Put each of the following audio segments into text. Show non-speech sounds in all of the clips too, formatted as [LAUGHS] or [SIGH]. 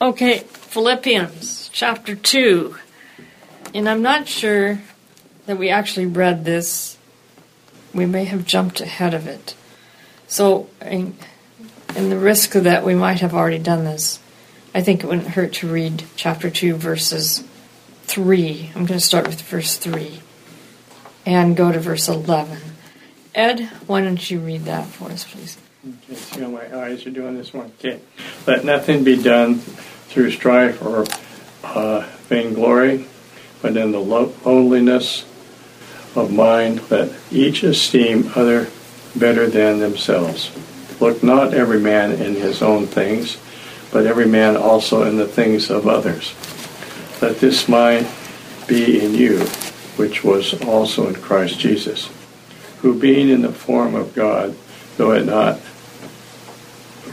Okay, Philippians chapter 2. And I'm not sure that we actually read this. We may have jumped ahead of it. So, in, in the risk that we might have already done this, I think it wouldn't hurt to read chapter 2, verses 3. I'm going to start with verse 3 and go to verse 11. Ed, why don't you read that for us, please? Okay, see how my eyes are doing this one. Okay. Let nothing be done through strife or uh, vainglory, but in the lo- lowliness of mind, let each esteem other better than themselves. Look not every man in his own things, but every man also in the things of others. Let this mind be in you, which was also in Christ Jesus, who being in the form of God, though it not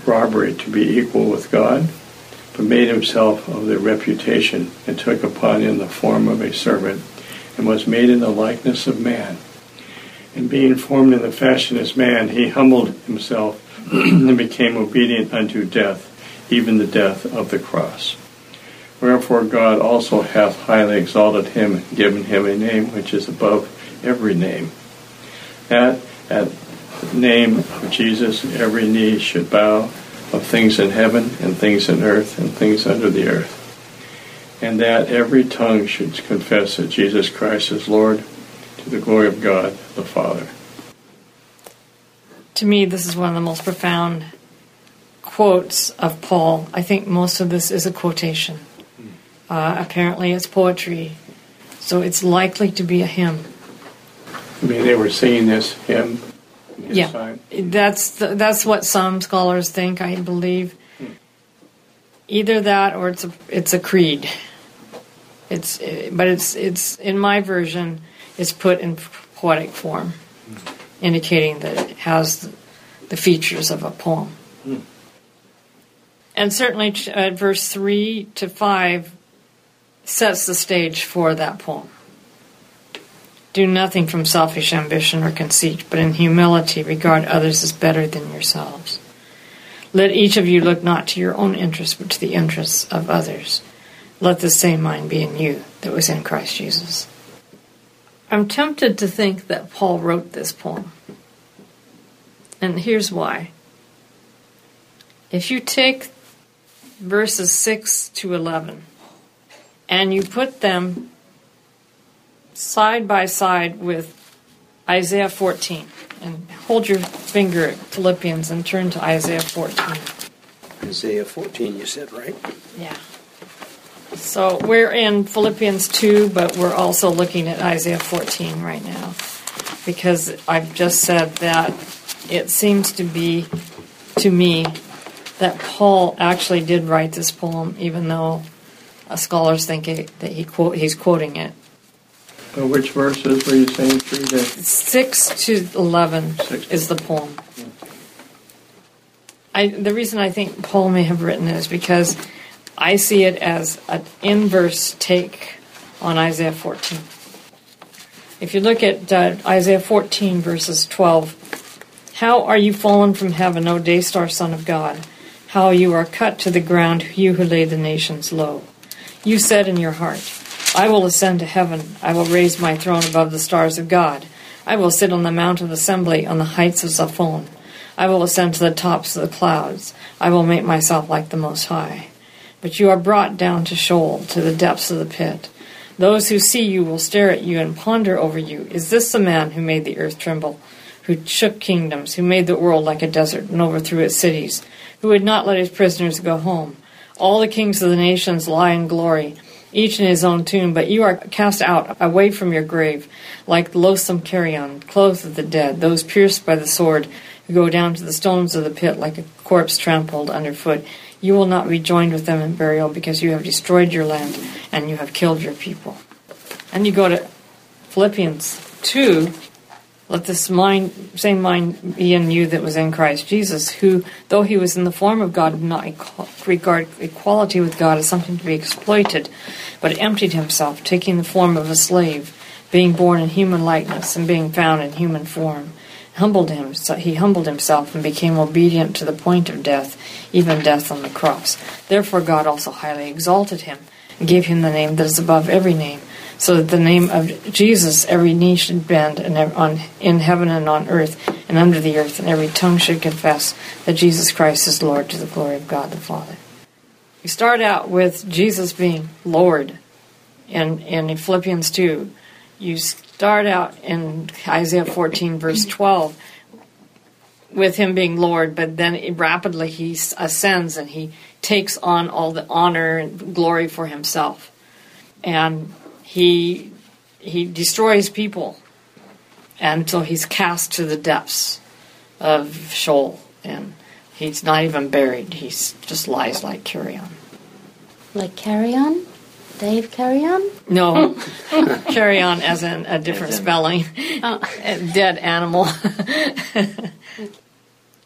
robbery to be equal with God, but made himself of the reputation, and took upon him the form of a servant, and was made in the likeness of man. And being formed in the fashion as man, he humbled himself [CLEARS THROAT] and became obedient unto death, even the death of the cross. Wherefore God also hath highly exalted him, and given him a name which is above every name, that at name of Jesus every knee should bow of things in heaven and things in earth and things under the earth, and that every tongue should confess that Jesus Christ is Lord to the glory of God the Father. To me, this is one of the most profound quotes of Paul. I think most of this is a quotation. Uh, apparently, it's poetry, so it's likely to be a hymn. I mean, they were singing this hymn. Yeah. That's the, that's what some scholars think. I believe either that or it's a it's a creed. It's uh, but it's it's in my version it's put in poetic form, indicating that it has the, features of a poem. And certainly, uh, verse three to five sets the stage for that poem. Do nothing from selfish ambition or conceit, but in humility regard others as better than yourselves. Let each of you look not to your own interests, but to the interests of others. Let the same mind be in you that was in Christ Jesus. I'm tempted to think that Paul wrote this poem. And here's why. If you take verses 6 to 11 and you put them side by side with Isaiah 14. And hold your finger at Philippians and turn to Isaiah 14. Isaiah 14, you said, right? Yeah. So we're in Philippians 2, but we're also looking at Isaiah 14 right now. Because I've just said that it seems to be, to me, that Paul actually did write this poem, even though uh, scholars think it, that he quote, he's quoting it. Uh, which verses were you saying through the 6 to 11 Six. is the poem. I, the reason I think Paul may have written it is because I see it as an inverse take on Isaiah 14. If you look at uh, Isaiah 14, verses 12, how are you fallen from heaven, O day star son of God? How you are cut to the ground, you who laid the nations low. You said in your heart, I will ascend to heaven. I will raise my throne above the stars of God. I will sit on the mount of assembly on the heights of Zaphon. I will ascend to the tops of the clouds. I will make myself like the Most High. But you are brought down to Sheol, to the depths of the pit. Those who see you will stare at you and ponder over you. Is this the man who made the earth tremble, who shook kingdoms, who made the world like a desert and overthrew its cities, who would not let his prisoners go home? All the kings of the nations lie in glory, each in his own tomb, but you are cast out away from your grave, like loathsome carrion, clothes of the dead, those pierced by the sword, who go down to the stones of the pit like a corpse trampled underfoot. You will not be joined with them in burial because you have destroyed your land and you have killed your people. And you go to Philippians 2. Let this mind, same mind be in you that was in Christ Jesus, who, though he was in the form of God, did not regard equality with God as something to be exploited, but emptied himself, taking the form of a slave, being born in human likeness, and being found in human form. humbled him. He humbled himself and became obedient to the point of death, even death on the cross. Therefore, God also highly exalted him and gave him the name that is above every name, so that the name of Jesus every knee should bend in, on, in heaven and on earth and under the earth, and every tongue should confess that Jesus Christ is Lord to the glory of God the Father. We start out with Jesus being Lord in, in Philippians 2. You start out in Isaiah 14, verse 12, with him being Lord, but then rapidly he ascends and he takes on all the honor and glory for himself. And he, he destroys people until he's cast to the depths of Sheol. And he's not even buried, he just lies like carrion. Like carrion? Dave Carrion? No, [LAUGHS] carry on as in a different in, spelling. Oh. Dead animal.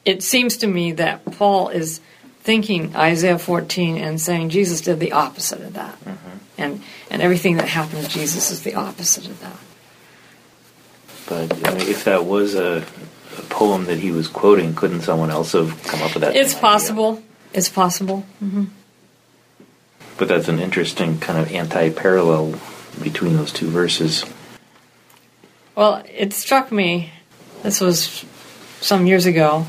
it seems to me that Paul is thinking Isaiah 14 and saying Jesus did the opposite of that. Mm-hmm. And, and everything that happened to Jesus is the opposite of that. But I mean, if that was a, a, poem that he was quoting, couldn't someone else have come up with that? It's possible. Idea? It's possible. Mm-hmm. But that's an interesting kind of anti parallel between those two verses. Well, it struck me, this was some years ago,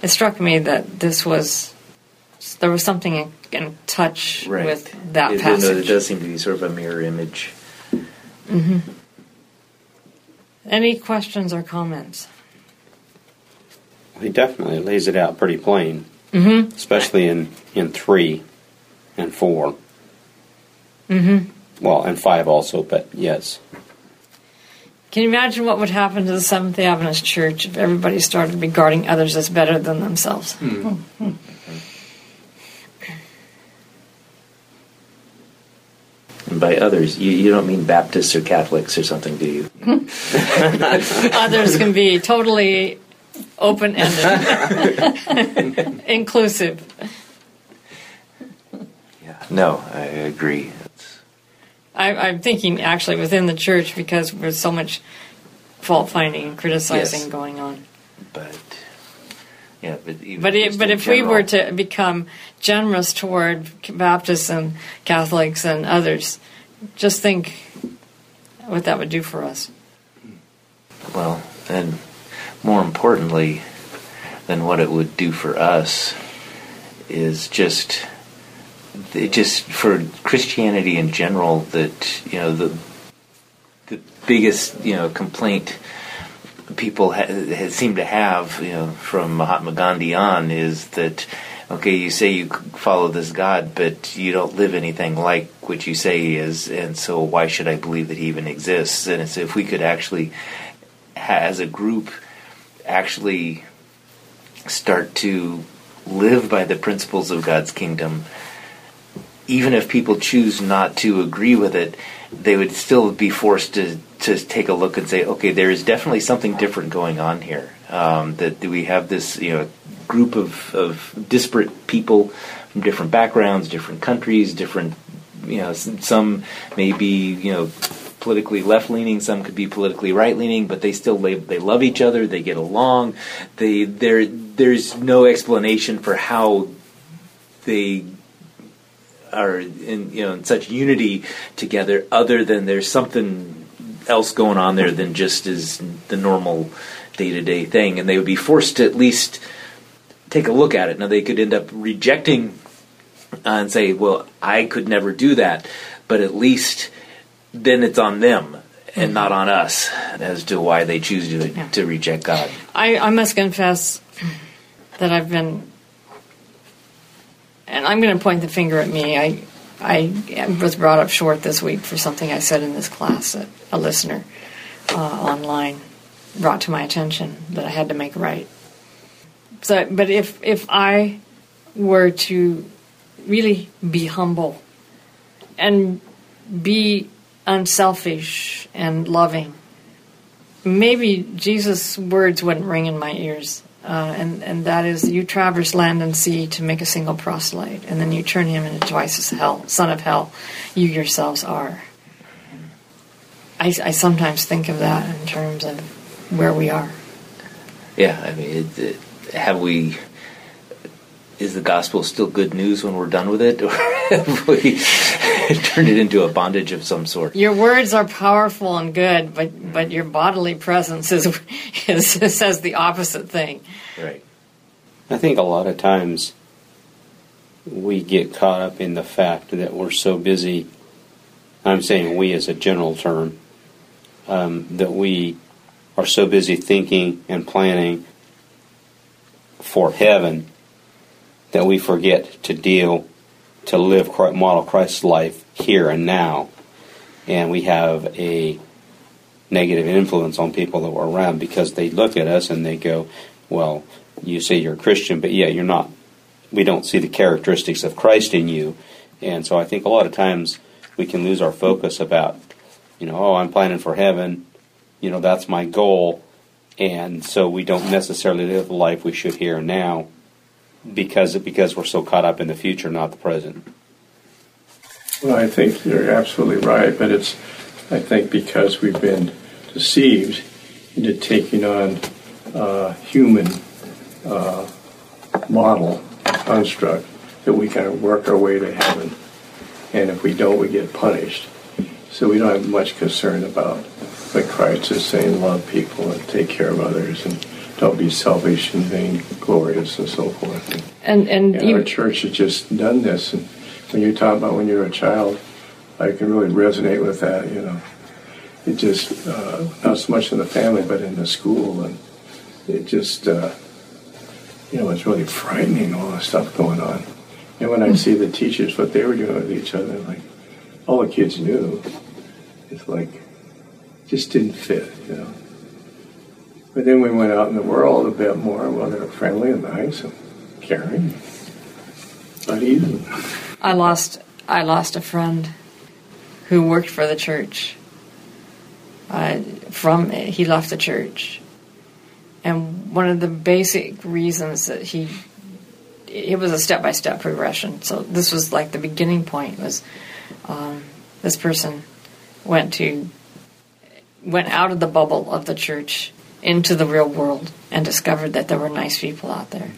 it struck me that this was, there was something in, in touch right. with that it, passage. It does seem to be sort of a mirror image. Mm-hmm. Any questions or comments? He definitely lays it out pretty plain, mm-hmm. especially in, in 3 and 4. Mm-hmm. Well, and five also, but yes. Can you imagine what would happen to the Seventh day Adventist Church if everybody started regarding others as better than themselves? Mm-hmm. And by others, you, you don't mean Baptists or Catholics or something, do you? [LAUGHS] others can be totally open ended, [LAUGHS] inclusive. Yeah, no, I agree. I, am thinking actually within the church because there's so much fault finding and criticizing yes. going on. But yeah, but but, it, but if general, we were to become generous toward Baptists and Catholics and others, just think what that would do for us. Well, and more importantly than what it would do for us is just it just for Christianity in general that you know the the biggest you know complaint people ha- seem to have you know from Mahatma Gandhi on is that okay you say you follow this God but you don't live anything like what you say he is and so why should I believe that he even exists? And it's if we could actually as a group actually start to live by the principles of God's kingdom even if people choose not to agree with it, they would still be forced to to take a look and say, okay, there is definitely something different going on here. Um, that we have this you know group of, of disparate people from different backgrounds, different countries, different you know some may be you know politically left leaning, some could be politically right leaning, but they still they, they love each other, they get along. They there there's no explanation for how they are in you know in such unity together, other than there's something else going on there than just is the normal day to day thing, and they would be forced to at least take a look at it. Now they could end up rejecting uh, and say, "Well, I could never do that," but at least then it's on them and not on us as to why they choose to yeah. to reject God. I, I must confess that I've been and I'm going to point the finger at me. I I was brought up short this week for something I said in this class that a listener uh, online brought to my attention that I had to make right. So, but if if I were to really be humble and be unselfish and loving, maybe Jesus' words wouldn't ring in my ears uh, and and that is you traverse land and sea to make a single proselyte, and then you turn him into twice as hell, son of hell. You yourselves are. I, I sometimes think of that in terms of where we are. Yeah, I mean, it, it, have we? Is the gospel still good news when we're done with it, [LAUGHS] or have we [LAUGHS] turned it into a bondage of some sort? Your words are powerful and good, but but your bodily presence is, [LAUGHS] is says the opposite thing. Right. I think a lot of times we get caught up in the fact that we're so busy. I'm saying we as a general term, um, that we are so busy thinking and planning for heaven that we forget to deal, to live model Christ's life here and now. And we have a negative influence on people that we're around because they look at us and they go, well, you say you're a Christian, but yeah, you're not. We don't see the characteristics of Christ in you. And so I think a lot of times we can lose our focus about, you know, oh, I'm planning for heaven. You know, that's my goal. And so we don't necessarily live the life we should here and now because because we're so caught up in the future, not the present. Well, I think you're absolutely right, but it's, I think, because we've been deceived into taking on human uh, model construct that we kind of work our way to heaven, and if we don't, we get punished. So we don't have much concern about what Christ is saying: love people and take care of others, and don't be selfish and vainglorious and so forth. And and, And our church has just done this. And when you talk about when you're a child, I can really resonate with that. You know, it just uh, not so much in the family, but in the school, and it just uh, you know it's really frightening all the stuff going on. And when I see the teachers what they were doing with each other, like all the kids knew, it's like just didn't fit. You know. But then we went out in the world a bit more. Well, they were friendly and nice and caring, buddies. And, I lost I lost a friend who worked for the church. Uh, from he left the church, and one of the basic reasons that he it was a step by step progression. So this was like the beginning point was um, this person went to went out of the bubble of the church into the real world and discovered that there were nice people out there,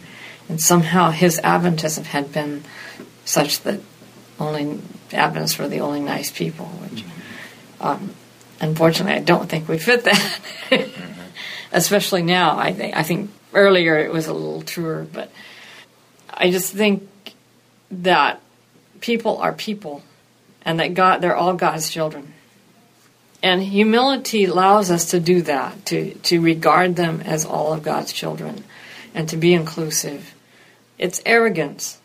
and somehow his Adventism had been such that only Adventists were the only nice people, which um, unfortunately I don't think we fit that. [LAUGHS] Especially now, I think I think earlier it was a little truer, but I just think that people are people, and that God they're all God's children. And humility allows us to do that, to, to regard them as all of God's children and to be inclusive. It's arrogance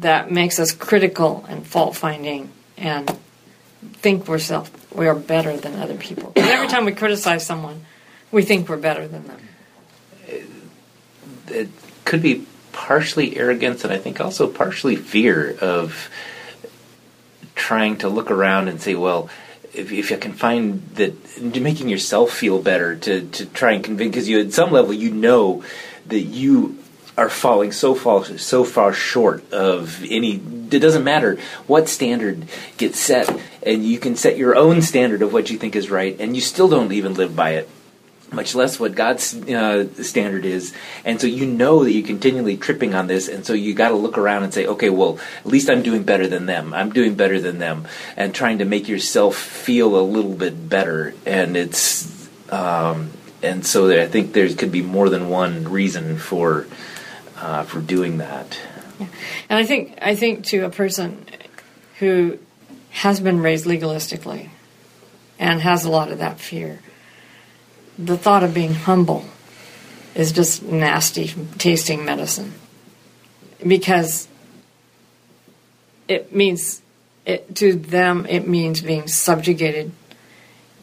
that makes us critical and fault finding and think we're self we are better than other people. 'Cause every time we criticize someone, we think we're better than them. it could be partially arrogance and I think also partially fear of trying to look around and say, well, if, if you can find that making yourself feel better to, to try and convince, because you at some level you know that you are falling so far so far short of any. It doesn't matter what standard gets set, and you can set your own standard of what you think is right, and you still don't even live by it much less what God's uh, standard is. And so you know that you're continually tripping on this, and so you got to look around and say, okay, well, at least I'm doing better than them. I'm doing better than them, and trying to make yourself feel a little bit better. And it's, um, and so I think there could be more than one reason for uh, for doing that. Yeah. And I think I think to a person who has been raised legalistically and has a lot of that fear, the thought of being humble is just nasty tasting medicine. Because it means it, to them it means being subjugated.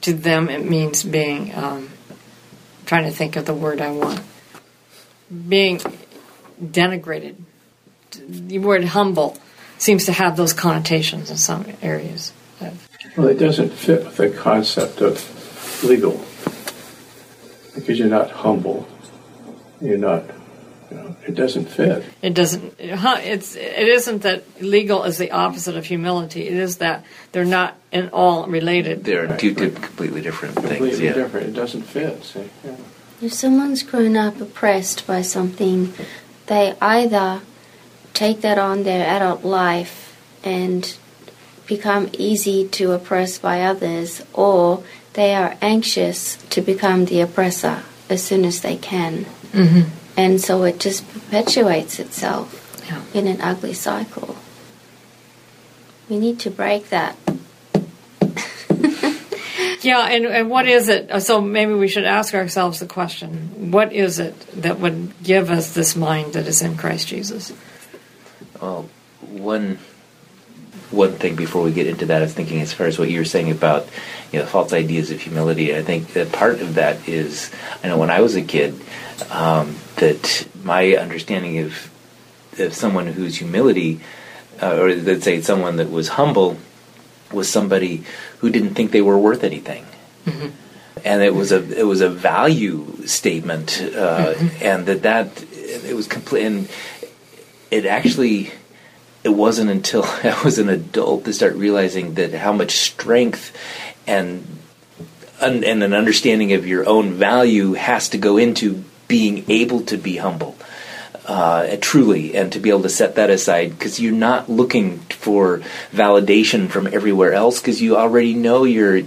To them it means being um, trying to think of the word i want. Being denigrated. The word humble seems to have those connotations in some areas. Well, it doesn't fit with the concept of legal because you're not humble. You're not. You know, it doesn't fit. It doesn't. huh, It's. It isn't that legal is the opposite of humility. It is that they're not in all related. They're Right, two, two right. completely different Completely things. Yeah. different. It doesn't fit. See? Yeah. If someone's grown up oppressed by something, they either take that on their adult life and become easy to oppress by others, or they are anxious to become the oppressor as soon as they can. Mm-hmm. And so it just perpetuates itself Yeah. in an ugly cycle. We need to break that. [LAUGHS] Yeah, and, and what is it? uh, So maybe we should ask ourselves the question what is it that would give us this mind that is in Christ Jesus? Well, one one thing before we get into that, I was thinking as far as what you were saying about you know false ideas of humility. I think that part of that is I know when I was a kid um, that my understanding of of someone whose humility, uh, or let's say someone that was humble, was somebody who didn't think they were worth anything. And it was a it was a value statement, uh, and that that it was complete. And it actually it wasn't until [LAUGHS] I was an adult to start realizing that how much strength and and an understanding of your own value has to go into being able to be humble. Uh, truly, and to be able to set that aside because you're not looking for validation from everywhere else because you already know you're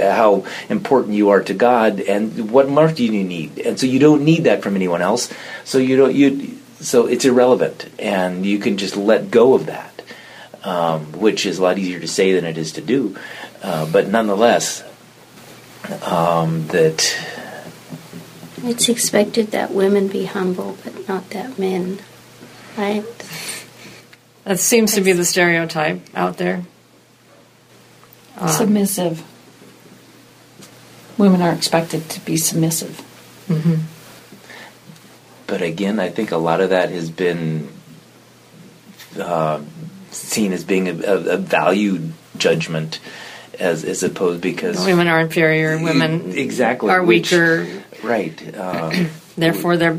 how important you are to God and what more do you need, and so you don't need that from anyone else. So you don't you so it's irrelevant, and you can just let go of that, um, which is a lot easier to say than it is to do. Uh, but nonetheless, um, that It's expected that women be humble, but not that men, right? That seems to be the stereotype out there. Uh, submissive. Women are expected to be submissive. But again, I think a lot of that has been uh, seen as being a, a, a value judgment, as as opposed because women are inferior, women exactly are which- weaker, right? Um, [CLEARS THROAT] therefore their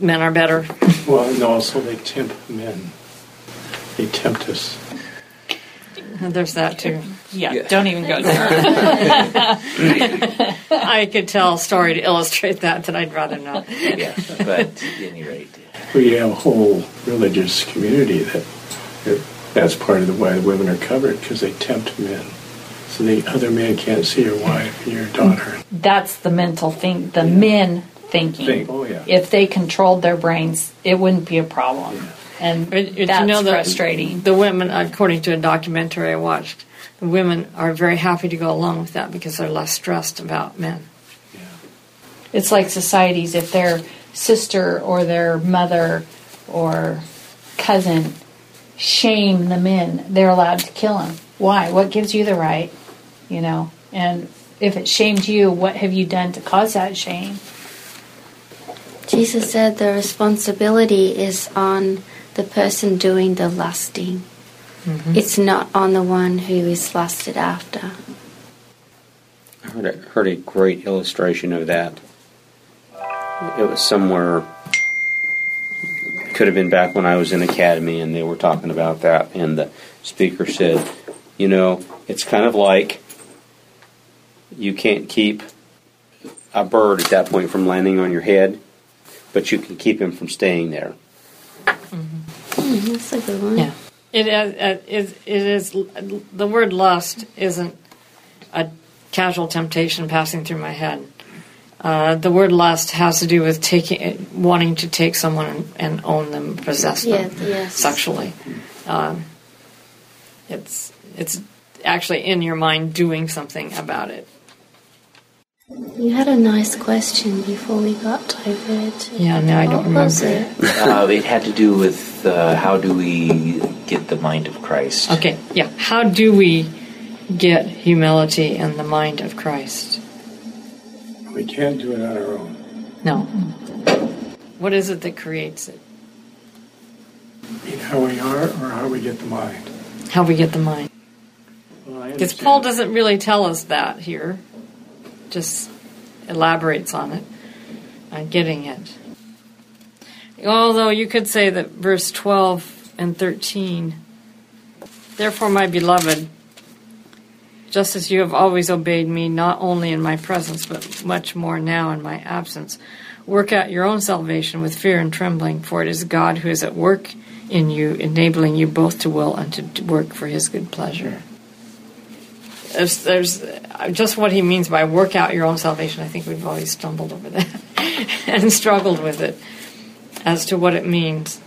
men are better. Well, and also they tempt men. They tempt us. There's that too. Yeah, Yeah. don't even go there. [LAUGHS] I could tell a story to illustrate that that I'd rather not. yeah, but at any rate, We have a whole religious community that, that that's part of the why the women are covered because they tempt men. So the other man can't see your wife, your daughter. That's the mental thing, the men thinking. Think, oh, yeah. If they controlled their brains, it wouldn't be a problem. Yeah. And But, but that's you know, the, frustrating. The women, according to a documentary I watched, the women are very happy to go along with that because they're less stressed about men. It's like societies, if their sister or their mother or cousin shame the men, they're allowed to kill them. Why? What gives you the right? You know, and if it shamed you, what have you done to cause that shame? Jesus said the responsibility is on the person doing the lusting. It's not on the one who is lusted after. I heard a, heard a great illustration of that. It was somewhere, could have been back when I was in academy, and they were talking about that. And the speaker said, You know, it's kind of like you can't keep a bird at that point from landing on your head, but you can keep him from staying there. Hmm, that's a good one. Yeah. It is, uh, is, it is, the word lust isn't a casual temptation passing through my head. Uh, the word lust has to do with taking, wanting to take someone and, and own them, possess them Yeah, yes. sexually. Um, it's it's actually in your mind doing something about it. You had a nice question before we got diverted. Yeah, no, I don't What was remember. it? uh, it had to do with uh, how do we get the mind of Christ. Okay, yeah. How do we get humility in the mind of Christ? We can't do it on our own. No. What is it that creates it? I mean, how we are or how we get the mind. How we get the mind? Because understand. Paul doesn't really tell us that here, just elaborates on it, on getting it. Although you could say that verse 12 and 13, therefore, my beloved, just as you have always obeyed me, not only in my presence, but much more now in my absence. Work out your own salvation with fear and trembling, for it is God who is at work in you, enabling you both to will and to work for his good pleasure. There's, there's just what he means by work out your own salvation. I think we've always stumbled over that [LAUGHS] and struggled with it as to what it means.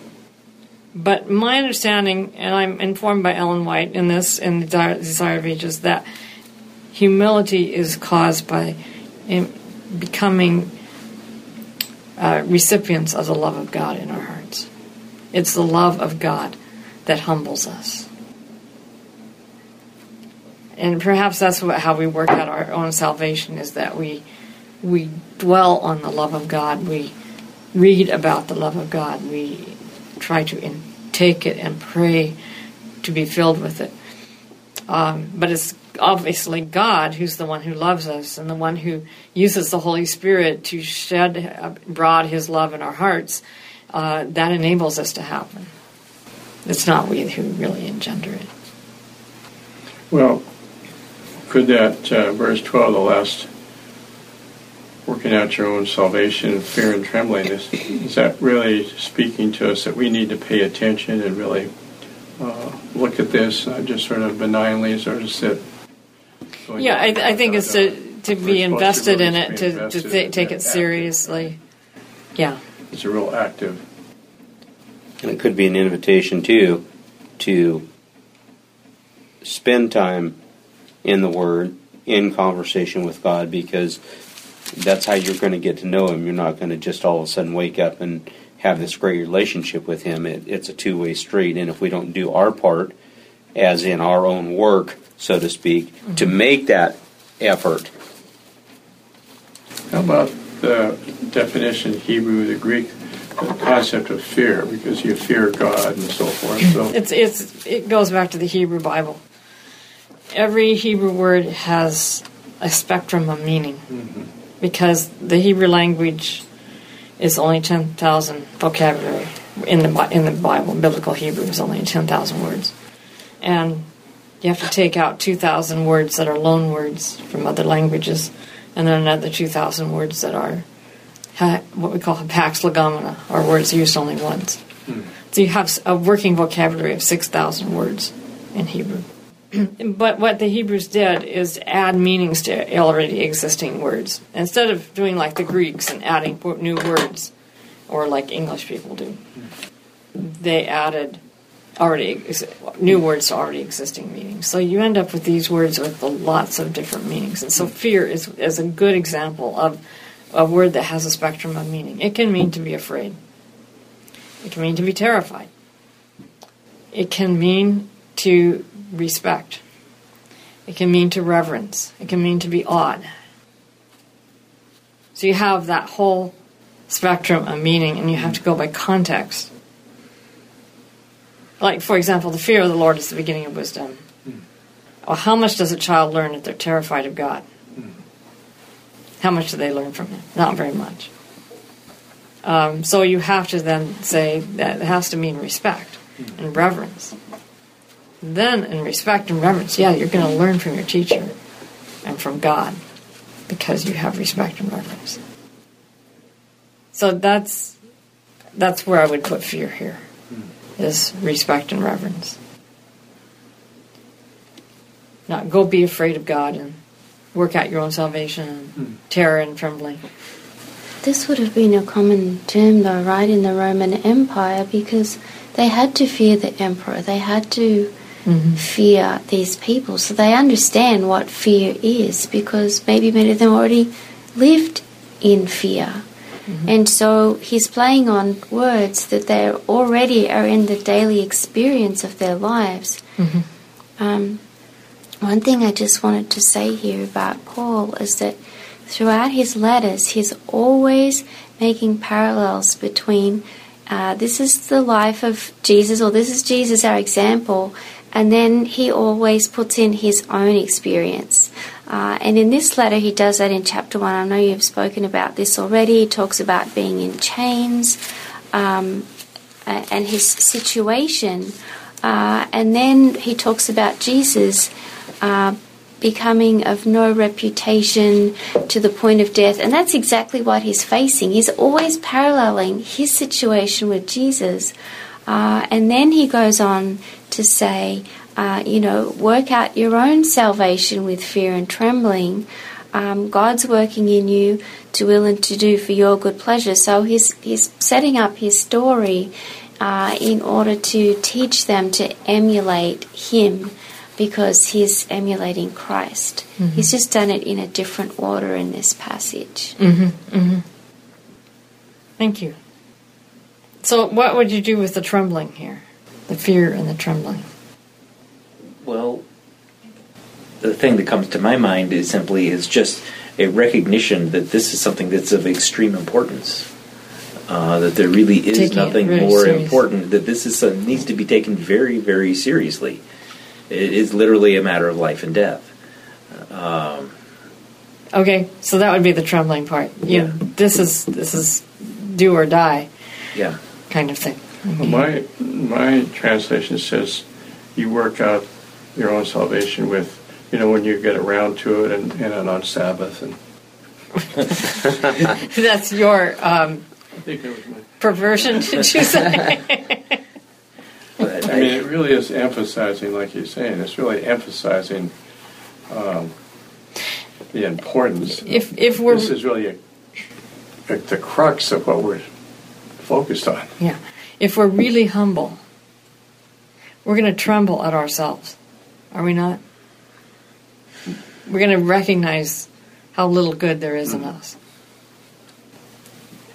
But my understanding, and I'm informed by Ellen White in this, in the Desire of Ages, that humility is caused by becoming uh, recipients of the love of God in our hearts. It's the love of God that humbles us. And perhaps that's what, how we work out our own salvation is that we we dwell on the love of God. We read about the love of God. We try to take it and pray to be filled with it. Um, but it's obviously God who's the one who loves us and the one who uses the Holy Spirit to shed abroad His love in our hearts. Uh, that enables us to happen. It's not we who really engender it. Well, could that uh, verse 12, the last working out your own salvation, in fear and trembling. Is, is that really speaking to us that we need to pay attention and really uh, look at this, not just sort of benignly, sort of sit? Yeah, I, I think it's to, to be invested in it, to, to th- take it seriously. Yeah. It's a real active. And it could be an invitation, too, to spend time in the Word, in conversation with God, because that's how you're going to get to know him. You're not going to just all of a sudden wake up and have this great relationship with him. It, it's a two way street, and if we don't do our part, as in our own work, so to speak, mm-hmm. to make that effort. How about the definition Hebrew, the Greek, the concept of fear, because you fear God and so forth. So [LAUGHS] it's it's it goes back to the Hebrew Bible. Every Hebrew word has a spectrum of meaning. Mm-hmm because the Hebrew language is only 10,000 vocabulary in the in the Bible. Biblical Hebrew is only 10,000 words, and you have to take out 2,000 words that are loan words from other languages, and then another 2,000 words that are what we call pax legomena, or words used only once. Hmm. So you have a working vocabulary of 6,000 words in Hebrew. [CLEARS THROAT] but what the Hebrews did is add meanings to already existing words. Instead of doing like the Greeks and adding new words, or like English people do, they added already new words to already existing meanings. So you end up with these words with lots of different meanings. And so mm. fear is, is a good example of a word that has a spectrum of meaning. It can mean to be afraid. It can mean to be terrified. It can mean to respect. It can mean to reverence. It can mean to be awed. So you have that whole spectrum of meaning, and you have to go by context. Like, for example, the fear of the Lord is the beginning of wisdom. Well, how much does a child learn if they're terrified of God? How much do they learn from Him? Not very much. Um, so you have to then say that it has to mean respect and reverence then in respect and reverence, yeah, you're going to learn from your teacher and from God because you have respect and reverence. So that's that's where I would put fear here is respect and reverence. Not go be afraid of God and work out your own salvation and mm. terror and trembling. This would have been a common term though, right, in the Roman Empire because they had to fear the emperor. They had to mm-hmm. fear these people. So they understand what fear is because maybe many of them already lived in fear. Mm-hmm. And so he's playing on words that they already are in the daily experience of their lives. Mm-hmm. Um, one thing I just wanted to say here about Paul is that throughout his letters, he's always making parallels between uh, this is the life of Jesus, or this is Jesus, our example, and then he always puts in his own experience. Uh, and in this letter, he does that in chapter 1. I know you've spoken about this already. He talks about being in chains um, and his situation. Uh, and then he talks about Jesus uh, becoming of no reputation to the point of death. And that's exactly what he's facing. He's always paralleling his situation with Jesus. Uh, and then he goes on to say, uh, you know, work out your own salvation with fear and trembling. Um, God's working in you to will and to do for your good pleasure. So he's, he's setting up his story uh, in order to teach them to emulate him because he's emulating Christ. Mm-hmm. He's just done it in a different order in this passage. Mm-hmm. Mm-hmm. Thank you. So, what would you do with the trembling here? The fear and the trembling? Well, the thing that comes to my mind is simply is just a recognition that this is something that's of extreme importance. Uh, that there really is Taking nothing more important. That this is needs to be taken very, very seriously. It is literally a matter of life and death. Um, okay, so that would be the trembling part. You, yeah, this is this is do or die. Yeah, kind of thing. Well, my my translation says you work out your own salvation with you know when you get around to it and, and on Sabbath and. [LAUGHS] That's your um, perversion, did you say? [LAUGHS] I mean, it really is emphasizing, like you're saying, it's really emphasizing um, the importance. If if we're this is really a, a, the crux of what we're focused on. Yeah, if we're really humble, we're going to tremble at ourselves, are we not? We're going to recognize how little good there is in mm. us,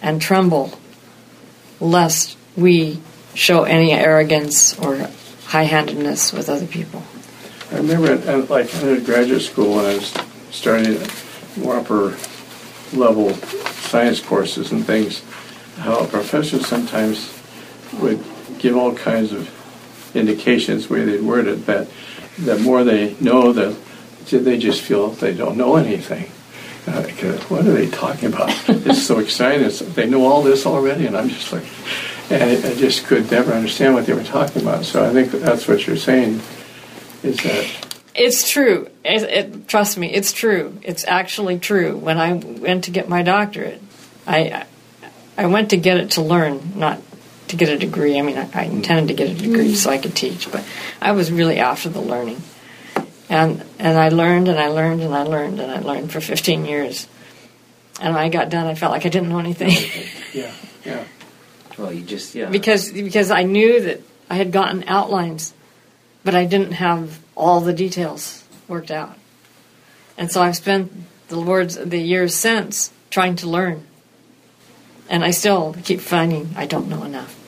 and tremble lest we show any arrogance or high-handedness with other people. I remember, at, like in graduate school, when I was starting more upper level science courses and things, how professors sometimes would give all kinds of indications where they'd word it that the more they know, the they just feel they don't know anything. Uh, what are they talking about? it's so exciting. It's, they know all this already, and I'm just like, and I just could never understand what they were talking about. So I think that's what you're saying is that. It's true. It, it, trust me, it's true. It's actually true. When I went to get my doctorate, I I went to get it to learn, not to get a degree. I mean, I, I mm. intended to get a degree mm. so I could teach, but I was really after the learning, and and I learned and I learned and I learned and I learned for 15 years, and when I got done, I felt like I didn't know anything. yeah, yeah. Well, you just yeah. Because because I knew that I had gotten outlines, but I didn't have all the details worked out, and so I've spent the words the years since trying to learn, and I still keep finding I don't know enough.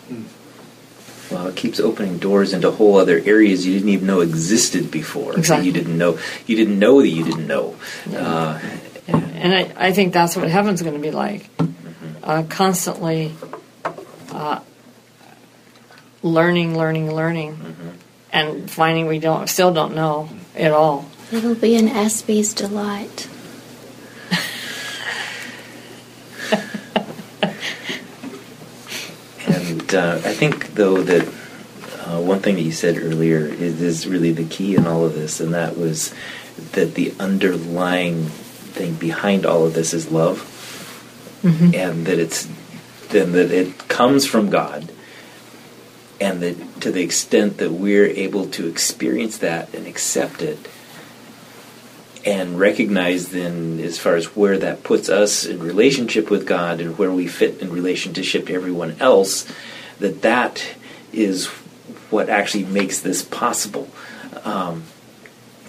Well, it keeps opening doors into whole other areas you didn't even know existed before. Exactly. You didn't know. You didn't know that you didn't know. Yeah. Uh, yeah. And I, I think that's what heaven's going to be like. Mm-hmm. Uh, constantly uh, learning, learning, learning, mm-hmm. and finding we don't still don't know at all. It'll be an Aspie's delight. Uh, I think, though, that uh, one thing that you said earlier is, is really the key in all of this, and that was that the underlying thing behind all of this is love, mm-hmm. and that it's then that it comes from God, and that to the extent that we're able to experience that and accept it, and recognize then as far as where that puts us in relationship with God and where we fit in relationship to everyone else, that that is what actually makes this possible. Um,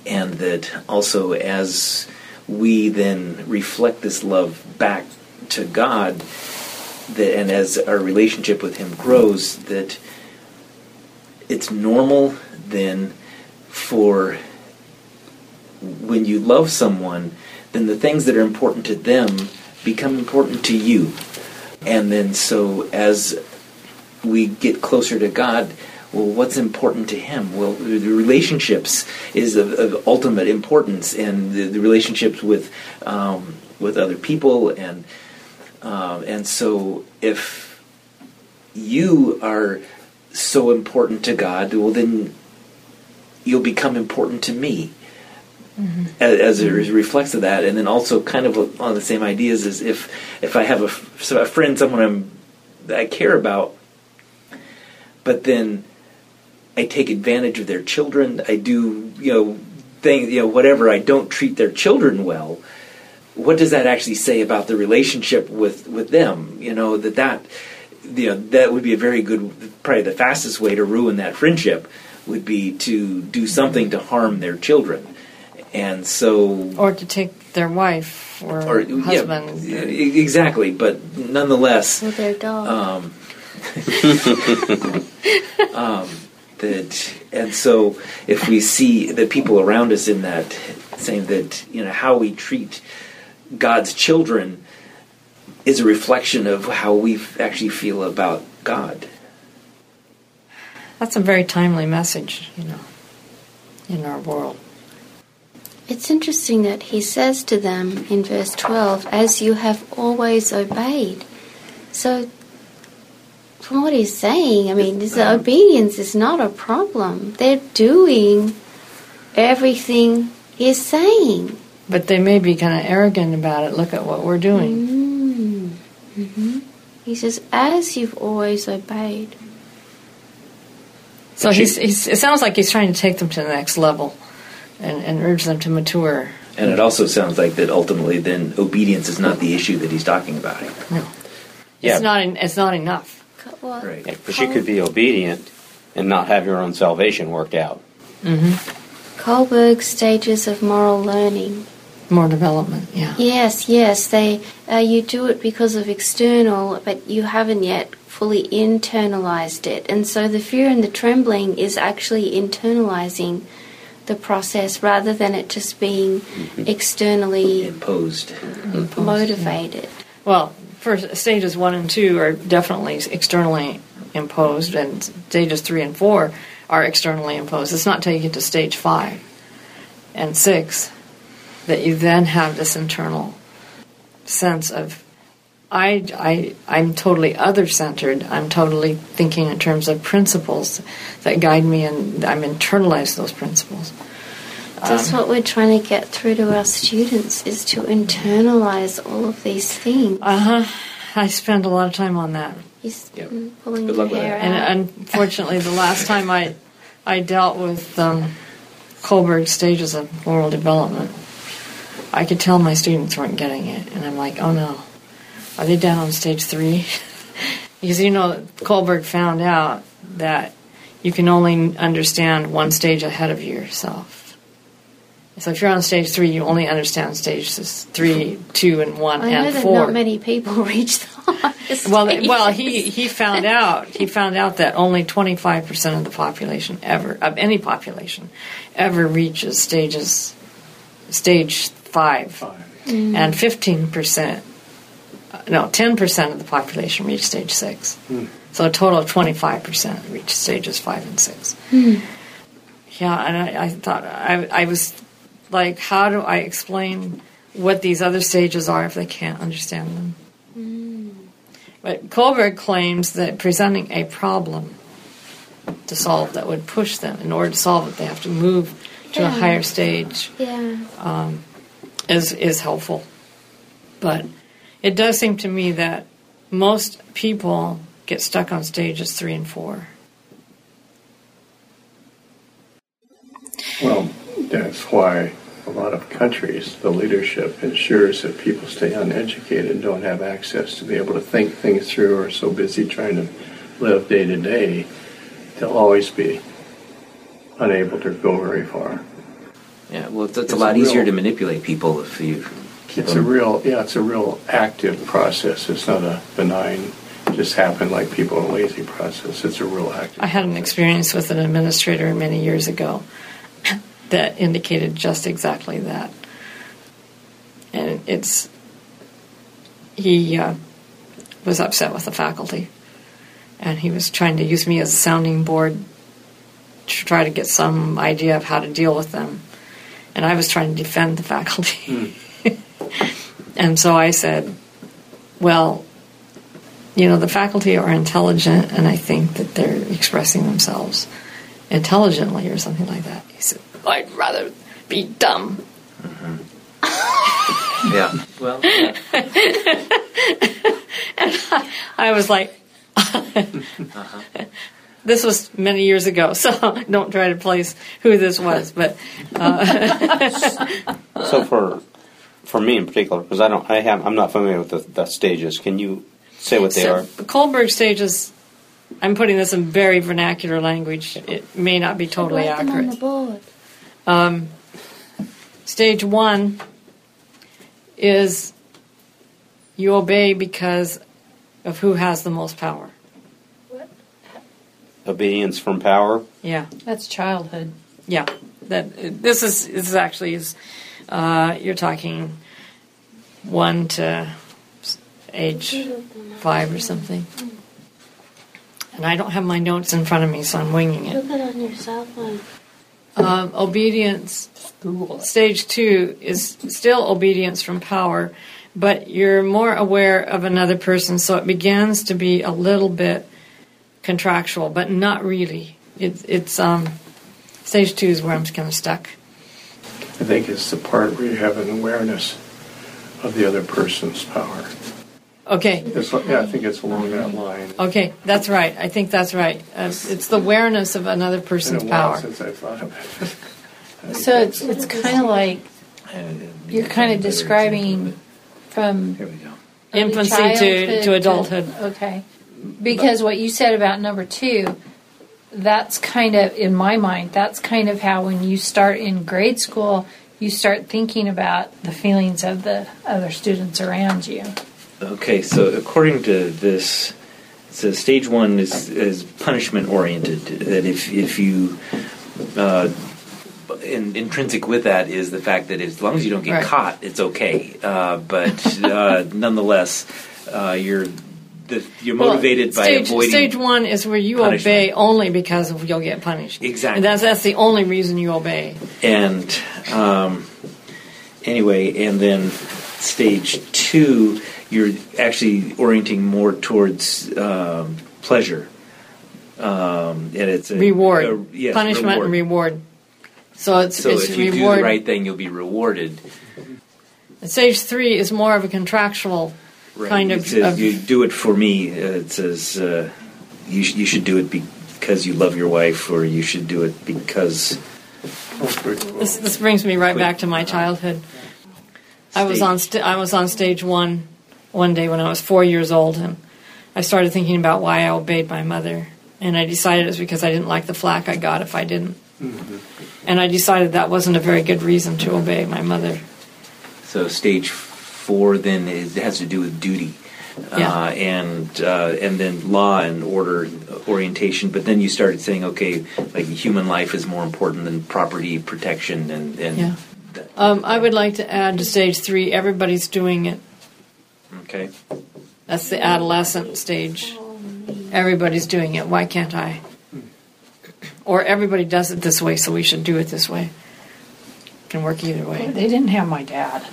and that also as we then reflect this love back to God, that, and as our relationship with Him grows, that it's normal then for when you love someone, then the things that are important to them become important to you. And then so as we get closer to God, well, what's important to him? Well, the relationships is of, of ultimate importance, and the, the relationships with um, with other people and um, and so if you are so important to God, well, then you'll become important to me. as, as it re- reflects of that, and then also kind of on the same ideas as if if I have a, a friend, someone I'm I care about, but then I take advantage of their children. I do you know things you know whatever. I don't treat their children well. What does that actually say about the relationship with with them? You know that that you know that would be a very good probably the fastest way to ruin that friendship would be to do something to harm their children and so Or to take their wife or, or husband. e- exactly but nonetheless Or their dog. um, [LAUGHS] um, that and so if we see the people around us in that saying that you know how we treat God's children is a reflection of how we actually feel about God. That's a very timely message, you know, in our world. It's interesting that he says to them in verse 12, as you have always obeyed. So, from what he's saying, I mean, this obedience is not a problem. They're doing everything he's saying. But they may be kind of arrogant about it. Look at what we're doing. Mm. hmm He says, as you've always obeyed. So he's, he's, it sounds like he's trying to take them to the next level and, and urge them to mature. And it also sounds like that ultimately then obedience is not the issue that he's talking about. No. Yeah. It's not. It's not enough. Co- What? Right. Because you could be obedient and not have your own salvation worked out. Kohlberg stages of moral learning. More development. Yeah. Yes, yes. They uh, you do it because of external, but you haven't yet fully internalized it, and so the fear and the trembling is actually internalizing the process rather than it just being externally Imposed. motivated. Well, stages one and two are definitely externally imposed, and stages three and four are externally imposed. It's not until you get to stage five and six that you then have this internal sense of I, I, I'm totally other centered. I'm totally thinking in terms of principles that guide me, and I'm internalized those principles. That's what we're trying to get through to our students is to internalize all of these things. Uh huh. I spend a lot of time on that. He's Yep. mm, pulling Good your luck with hair that. And unfortunately, the last time I, I dealt with um, Kohlberg stages of moral development, I could tell my students weren't getting it, and I'm like, oh no, are they down on stage three? [LAUGHS] because you know, Kohlberg found out that you can only understand one stage ahead of yourself. So if you're on stage three, you only understand stages three, two, and one, I and four. not many people [LAUGHS] reach the highest Well, stages. well, he he found [LAUGHS] out he found out that only twenty five percent of the population ever of any population ever reaches stages stage five, Five. Mm. and fifteen percent, uh, no, ten percent of the population reach stage six. Hmm. So a total of twenty five percent reach stages five and six. Hmm. Yeah, and I, I thought I I was like, how do I explain what these other stages are if they can't understand them? Mm. But Kohlberg claims that presenting a problem to solve that would push them, in order to solve it, they have to move to a higher stage, yeah. Um, is, is helpful. But it does seem to me that most people get stuck on stages three and four. Well, that's why a lot of countries, the leadership ensures that people stay uneducated and don't have access to be able to think things through or are so busy trying to live day to day, they'll always be unable to go very far. Yeah, well, it's, it's, It's a lot a easier to manipulate people if you keep It's a real, yeah, it's a real active process. It's not a benign, just happen like people in a lazy process. It's a real active. I had an experience with an administrator many years ago that indicated just exactly that. And it's, he uh, was upset with the faculty, and he was trying to use me as a sounding board to try to get some idea of how to deal with them. And I was trying to defend the faculty. [LAUGHS] and so I said, well, you know, the faculty are intelligent, and I think that they're expressing themselves intelligently or something like that. He said, I'd rather be dumb. Mm-hmm. Yeah. [LAUGHS] Well, [LAUGHS] yeah. I was like, [LAUGHS] uh-huh. this was many years ago, so don't try to place who this was. But uh, So for for me in particular, because I don't, I have, I'm not familiar with the, the stages. Can you say what they so are? the Kohlberg stages, I'm putting this in very vernacular language. It may not be totally Write them on the accurate. Board. Um, stage one is you obey because of who has the most power. What? Obedience from power. Yeah. That's childhood. Yeah, that this is this is actually is uh, you're talking one to age five or something. And I don't have my notes in front of me, so I'm winging it. Look it on your cell phone. Um, obedience stage two is still obedience from power, but you're more aware of another person, so it begins to be a little bit contractual, but not really. It, it's um, stage two is where I'm kind of stuck. I think it's the part where you have an awareness of the other person's power. Okay, It's, yeah, I think it's along that line. okay, that's right. I think that's right. Uh, it's the awareness of another It's person's been a while power. since I thought of it. So it's it's kind of like you're kind of describing from Here we go. Infancy to, to adulthood. Okay, because what you said about number two, that's kind of in my mind. That's kind of how when you start in grade school, you start thinking about the feelings of the other students around you. Okay, so according to this, it says stage one is, is punishment oriented. That if if you, uh, in, intrinsic with that is the fact that as long as you don't get Right. caught, it's okay. Uh, but uh, [LAUGHS] nonetheless, uh, you're the, you're Well, motivated by stage, avoiding. Stage one is where you punishment. obey only because you'll get punished. Exactly. And that's that's the only reason you obey. and um, anyway, and then stage two, you're actually orienting more towards um, pleasure, um, and it's a Reward, a- yes, punishment, and reward. So it's So it's if you reward. do the right thing, you'll be rewarded. Stage three is more of a contractual Right. kind it of. says, of- you do it for me. Uh, it says uh, you sh- you should do it because you love your wife, or you should do it because this, this brings me right back to my childhood. I was on st- I was on stage one one day when I was four years old, and I started thinking about why I obeyed my mother, and I decided it was because I didn't like the flack I got if I didn't, and I decided that wasn't a very good reason to obey my mother. So stage four then is, has to do with duty, Yeah. uh, and uh, and then law and order orientation. But then you started saying, okay, like human life is more important than property protection, and and Yeah. Um, I would like to add to stage three. Everybody's doing it. Okay. That's the adolescent stage. Everybody's doing it. Why can't I? Or everybody does it this way, so we should do it this way. Can work either way. They didn't have my dad.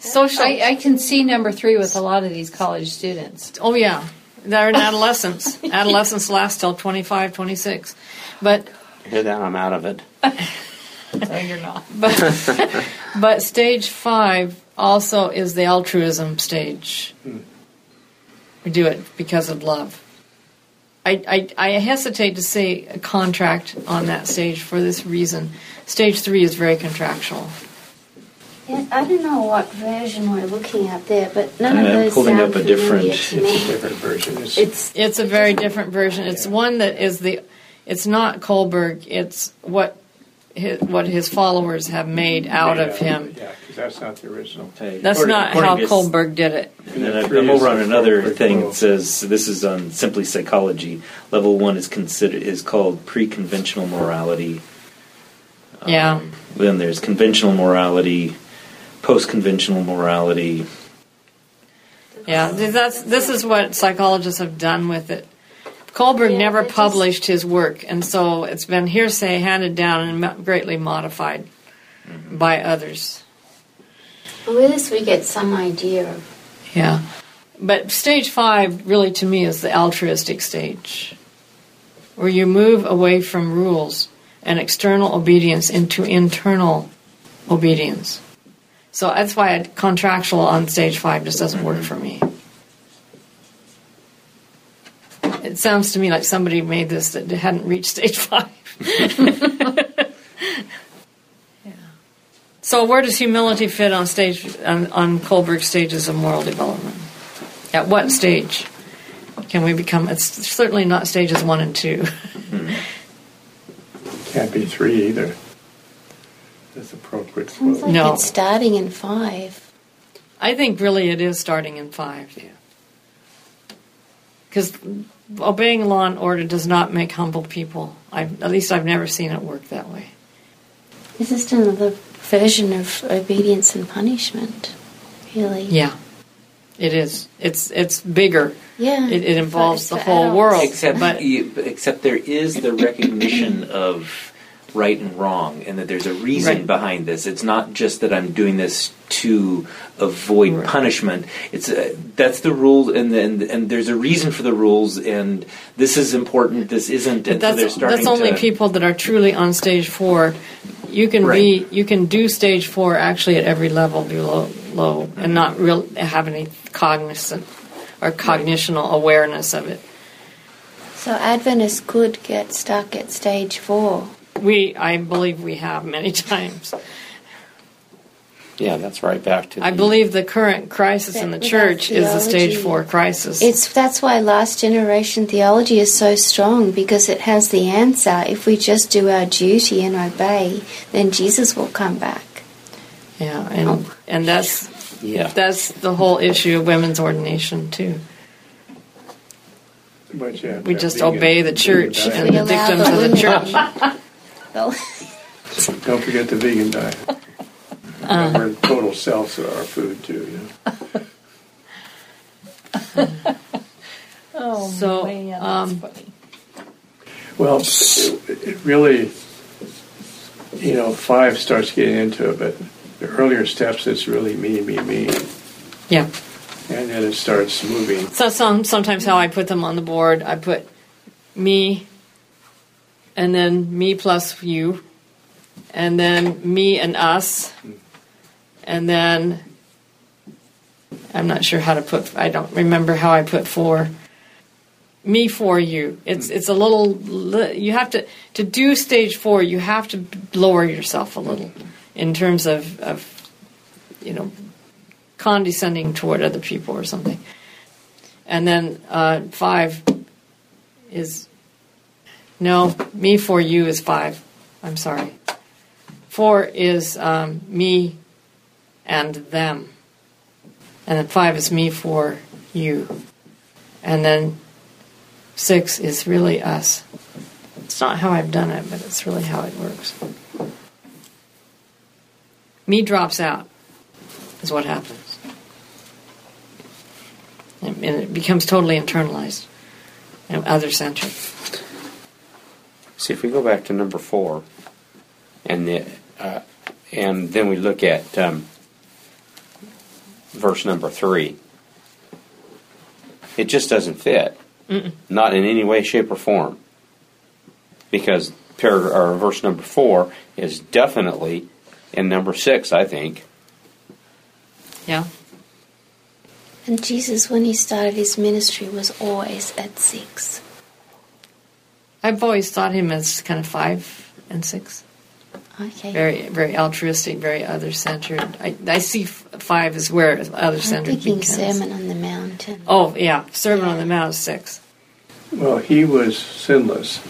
Social. I, I can see number three with a lot of these college students. oh yeah, they're in adolescence. adolescence lasts till 25, 26. But Hear that? I'm out of it. [LAUGHS] So you're not. [LAUGHS] but but stage five also is the altruism stage. We do it because of love. I, I, I hesitate to say a contract on that stage for this reason. Stage three is very contractual. Yeah, I don't know what version we're looking at there, but none of I'm those pulling sound up a familiar different- to It's a different version. It's, It's It's a very different version. It's one that is the. It's not Kohlberg. It's what his, what his followers have made out of him. Yeah, because that's not the original. Okay. That's According- not according how to- Kohlberg did it. And then Three I'm over on another Kohlberg thing. quote. It says this is on simply psychology. Level one is considered is called pre-conventional morality. Yeah. Um, then there's conventional morality, post-conventional morality. Yeah, th- that's this is what psychologists have done with it. Kohlberg Yeah, never they just- published his work, and so it's been hearsay handed down and greatly modified mm-hmm. by others. with this we get some idea of Yeah, but stage five really to me is the altruistic stage, where you move away from rules and external obedience into internal obedience. So that's why a contractual on stage five just doesn't work for me. It sounds to me like somebody made this that hadn't reached stage [LAUGHS] five. yeah. So where does humility fit on stage on, on Kohlberg's stages of moral development? At what stage can we become? It's certainly not stages one and two. Hmm. Can't be three either. That's appropriate. Sounds like No. it's starting in five. I think really it is starting in five. Yeah. Because obeying law and order does not make humble people. I've, at least I've never seen it work that way. It's just another version of obedience and punishment, really. Yeah, it is. It's it's bigger. Yeah. It, it involves the whole adults. world. Except, but you, except there is the recognition of right and wrong, and that there's a reason Right. behind this. It's not just that I'm doing this to avoid Right. punishment. It's uh, that's the rules, and then and there's a reason for the rules, and this is important. This isn't. But and so they're that's starting that's only to, people that are truly on stage four. You can be you can do stage four actually at every level below low and not real have any cognizant or cognitional awareness of it. So Adventists could get stuck at stage four. We I believe we have many [LAUGHS] times. Yeah, that's right back to. I the- believe the current crisis in the Without church is the stage theology. four crisis. It's that's why last generation theology is so strong because it has the answer. If we just do our duty and obey, then Jesus will come back. yeah, and oh. and that's Yeah. that's the whole issue of women's ordination too. But yeah, We just vegan- obey the church vegan and the We allow dictums the of the women- church. [LAUGHS] Well. [LAUGHS] Don't forget the vegan diet. [LAUGHS] Uh. We're total selves of our food too. You know? [LAUGHS] Oh, So, man, that's um, funny. Well, it, it really, you know, five starts getting into it, but the earlier steps, it's really me, me, me, Yeah. and then it starts moving. So some sometimes how I put them on the board, I put me, and then me plus you, and then me and us, and then I'm not sure how to put. I don't remember how I put four. Me for you. It's it's a little. You have to to do stage four. You have to lower yourself a little in terms of of you know condescending toward other people or something. And then uh, five is no me for you is five. I'm sorry. Four is um, me and them, and then five is me for you, and then six is really us. It's not how I've done it, but it's really how it works. Me drops out is what happens. And, it becomes totally internalized and other centered. See, if we go back to number four, and the, uh, and then we look at um, verse number three, it just doesn't fit, not in any way, shape, or form, because paragraph or verse number four is definitely in number six, I think. Yeah? and Jesus, when he started his ministry, was always at six. I've always thought him as kind of five and six. Okay. Very, very altruistic, very other centered. I, I see f- five as where other I'm centered thinking becomes. Sermon on the Mountain. Oh, yeah. Sermon on the Mount is six. Well, he was sinless,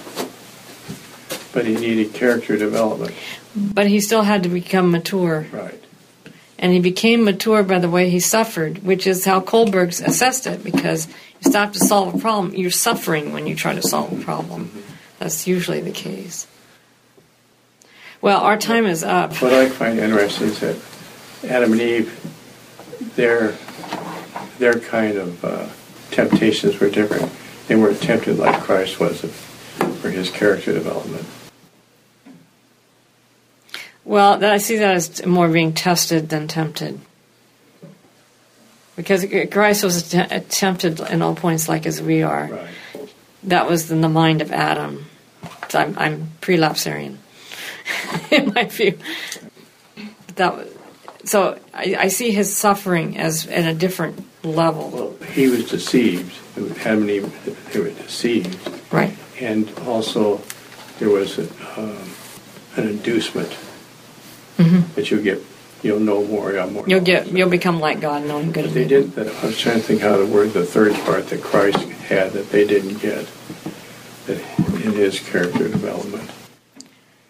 but he needed character development. But he still had to become mature. Right. And he became mature by the way he suffered, which is how Kohlberg's assessed it, because you stop to solve a problem, you're suffering when you try to solve a problem. That's usually the case. Well, our time is up. What I find interesting is that Adam and Eve, their their kind of uh, temptations were different. They weren't tempted like Christ was for his character development. Well, I see that as more being tested than tempted. Because Christ was tempted in all points like as we are. Right. That was in the mind of Adam. So I'm, I'm prelapsarian. [LAUGHS] in my view. That was, so I, I see his suffering as at a different level. Well, he was deceived. Adam and Eve, they were deceived. Right. And also, there was um, an inducement Mm-hmm. that you'll get, you'll know more, yeah, more. You'll get you'll become like God, knowing good But they did, that- I was trying to think how the word, the third part that Christ had that they didn't get that in his character development.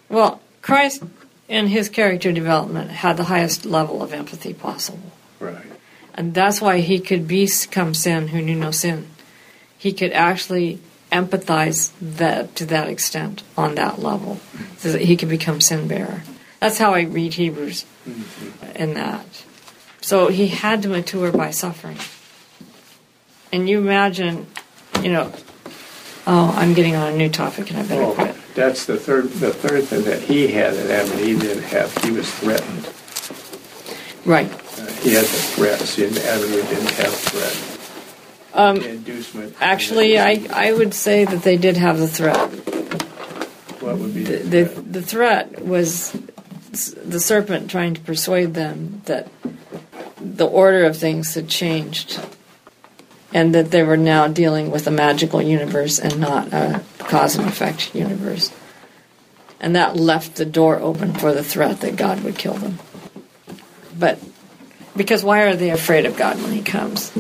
Well, Christ in his character development had the highest level of empathy possible. Right. And that's why he could become sin who knew no sin. He could actually empathize that to that extent on that level, so that he could become sin bearer. That's how I read Hebrews in that. So he had to mature by suffering. And you imagine, you know, oh, I'm getting on a new topic and I better Oh, quit. that's the third, the third thing that he had that and Eve didn't have. He was threatened. Right. Uh, he had the threat. See, and Adam and Eve didn't have threat. Um, Inducement. actually, I, I would say that they did have the threat. What would be the, the the, threat? the threat was the serpent trying to persuade them that the order of things had changed and that they were now dealing with a magical universe and not a cause and effect universe. And that left the door open for the threat that God would kill them. But because why are they afraid of God when He comes?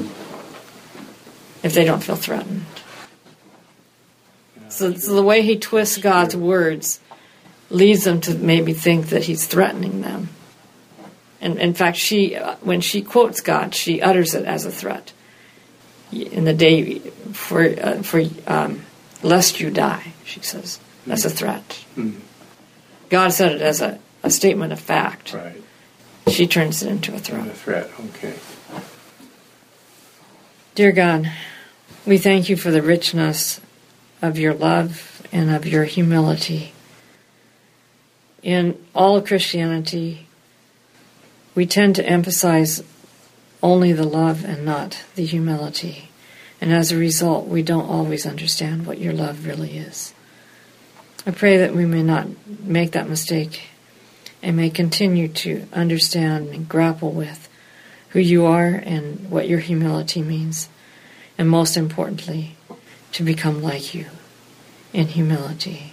If they don't feel threatened. So, so the way he twists God's words leads them to maybe think that he's threatening them. And in fact, she, when she quotes God, she utters it as a threat. In the day for uh, for um, lest you die, she says that's a threat. Mm. God said it as a, a statement of fact. Right. She turns it into a threat. threat. Okay. Dear God, we thank you for the richness of your love and of your humility. In all Christianity, we tend to emphasize only the love and not the humility. And as a result, we don't always understand what your love really is. I pray that we may not make that mistake and may continue to understand and grapple with who you are and what your humility means. And most importantly, to become like you in humility.